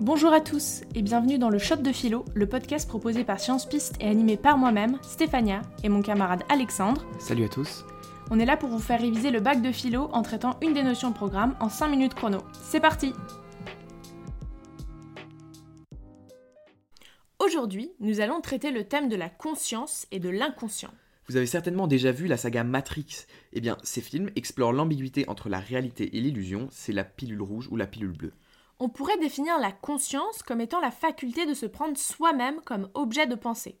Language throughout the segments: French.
Bonjour à tous et bienvenue dans le Shot de Philo, le podcast proposé par Science Piste et animé par moi-même, Stéphania, et mon camarade Alexandre. Salut à tous. On est là pour vous faire réviser le bac de philo en traitant une des notions de programme en 5 minutes chrono. C'est parti Aujourd'hui, nous allons traiter le thème de la conscience et de l'inconscient. Vous avez certainement déjà vu la saga Matrix. Eh bien, ces films explorent l'ambiguïté entre la réalité et l'illusion, c'est la pilule rouge ou la pilule bleue. On pourrait définir la conscience comme étant la faculté de se prendre soi-même comme objet de pensée.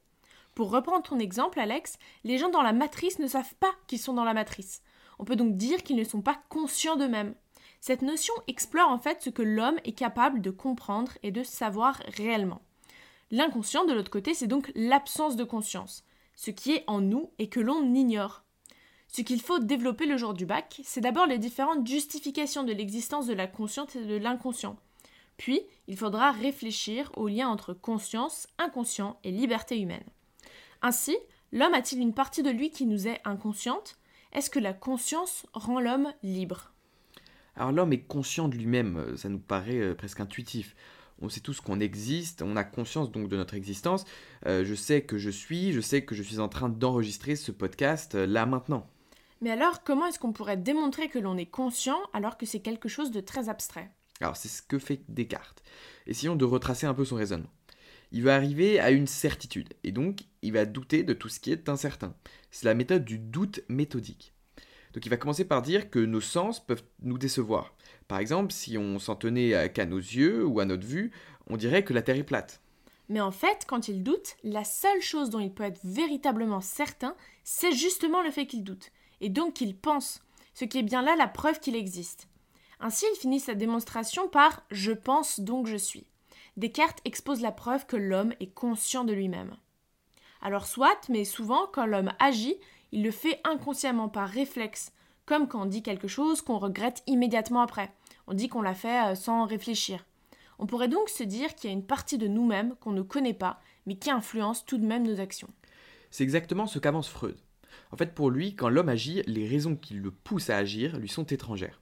Pour reprendre ton exemple, Alex, les gens dans la matrice ne savent pas qu'ils sont dans la matrice. On peut donc dire qu'ils ne sont pas conscients d'eux-mêmes. Cette notion explore en fait ce que l'homme est capable de comprendre et de savoir réellement. L'inconscient, de l'autre côté, c'est donc l'absence de conscience, ce qui est en nous et que l'on ignore. Ce qu'il faut développer le jour du bac, c'est d'abord les différentes justifications de l'existence de la conscience et de l'inconscient. Puis, il faudra réfléchir au lien entre conscience, inconscient et liberté humaine. Ainsi, l'homme a-t-il une partie de lui qui nous est inconsciente? Est-ce que la conscience rend l'homme libre? Alors l'homme est conscient de lui-même, ça nous paraît euh, presque intuitif on sait tous qu'on existe, on a conscience donc de notre existence. Euh, je sais que je suis, je sais que je suis en train d'enregistrer ce podcast euh, là maintenant. Mais alors, comment est-ce qu'on pourrait démontrer que l'on est conscient alors que c'est quelque chose de très abstrait? Alors, c'est ce que fait Descartes. Essayons de retracer un peu son raisonnement. Il va arriver à une certitude, et donc il va douter de tout ce qui est incertain. C'est la méthode du doute méthodique. Donc il va commencer par dire que nos sens peuvent nous décevoir. Par exemple, si on s'en tenait qu'à nos yeux ou à notre vue, on dirait que la Terre est plate. Mais en fait, quand il doute, la seule chose dont il peut être véritablement certain, c'est justement le fait qu'il doute, et donc qu'il pense, ce qui est bien là la preuve qu'il existe. Ainsi, il finit sa démonstration par Je pense donc je suis. Descartes expose la preuve que l'homme est conscient de lui-même. Alors soit, mais souvent, quand l'homme agit, il le fait inconsciemment par réflexe, comme quand on dit quelque chose qu'on regrette immédiatement après. On dit qu'on l'a fait euh, sans réfléchir. On pourrait donc se dire qu'il y a une partie de nous-mêmes qu'on ne connaît pas, mais qui influence tout de même nos actions. C'est exactement ce qu'avance Freud. En fait, pour lui, quand l'homme agit, les raisons qui le poussent à agir lui sont étrangères.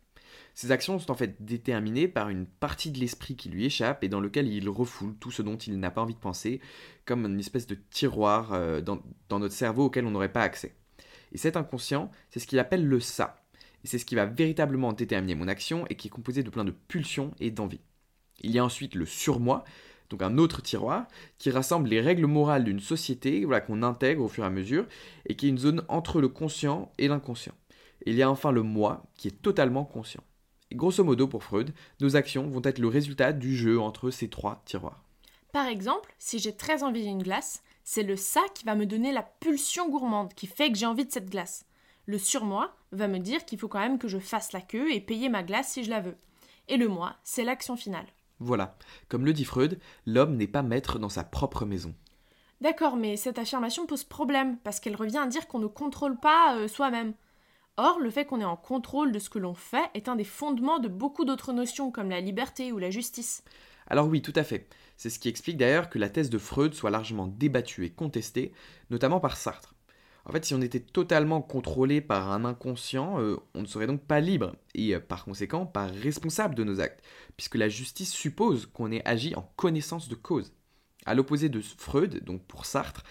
Ses actions sont en fait déterminées par une partie de l'esprit qui lui échappe et dans lequel il refoule tout ce dont il n'a pas envie de penser, comme une espèce de tiroir euh, dans, notre cerveau auquel on n'aurait pas accès. Et cet inconscient, c'est ce qu'il appelle le ça. Et c'est ce qui va véritablement déterminer mon action et qui est composé de plein de pulsions et d'envies. Il y a ensuite le surmoi, donc un autre tiroir, qui rassemble les règles morales d'une société qu'on intègre au fur et à mesure, et qui est une zone entre le conscient et l'inconscient. il y a enfin le moi, qui est totalement conscient. Grosso modo, pour Freud, nos actions vont être le résultat du jeu entre ces trois tiroirs. Par exemple, si j'ai très envie d'une glace, c'est le ça qui va me donner la pulsion gourmande qui fait que j'ai envie de cette glace. Le surmoi va me dire qu'il faut quand même que je fasse la queue et payer ma glace si je la veux. Et le moi, c'est l'action finale. Voilà, comme le dit Freud, l'homme n'est pas maître dans sa propre maison. D'accord, mais cette affirmation pose problème, parce qu'elle revient à dire qu'on ne contrôle pas euh, soi-même. Or, le fait qu'on est en contrôle de ce que l'on fait est un des fondements de beaucoup d'autres notions comme la liberté ou la justice. Alors oui, tout à fait. C'est ce qui explique d'ailleurs que la thèse de Freud soit largement débattue et contestée, notamment par Sartre. En fait, si on était totalement contrôlé par un inconscient, euh, on ne serait donc pas libre, et euh, par conséquent pas responsable de nos actes, puisque la justice suppose qu'on ait agi en connaissance de cause. À l'opposé de Freud, donc pour Sartre,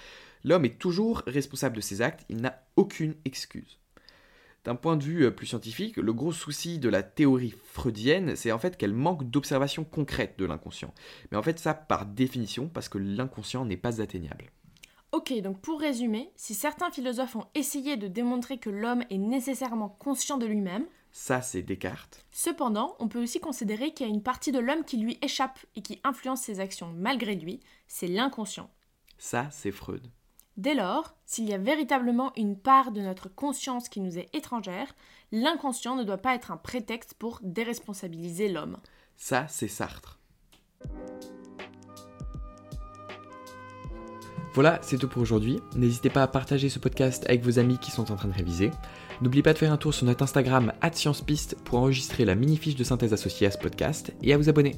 l'homme est toujours responsable de ses actes, il n'a aucune excuse. D'un point de vue euh, plus scientifique, le gros souci de la théorie freudienne, c'est en fait qu'elle manque d'observation concrète de l'inconscient. Mais en fait, ça par définition, parce que l'inconscient n'est pas atteignable. Ok, donc pour résumer, si certains philosophes ont essayé de démontrer que l'homme est nécessairement conscient de lui-même, ça c'est Descartes. Cependant, on peut aussi considérer qu'il y a une partie de l'homme qui lui échappe et qui influence ses actions malgré lui, c'est l'inconscient. Ça c'est Freud. Dès lors, s'il y a véritablement une part de notre conscience qui nous est étrangère, l'inconscient ne doit pas être un prétexte pour déresponsabiliser l'homme. Ça, c'est Sartre. Voilà, c'est tout pour aujourd'hui. N'hésitez pas à partager ce podcast avec vos amis qui sont en train de réviser. N'oubliez pas de faire un tour sur notre Instagram @sciencepiste pour enregistrer la mini fiche de synthèse associée à ce podcast et à vous abonner.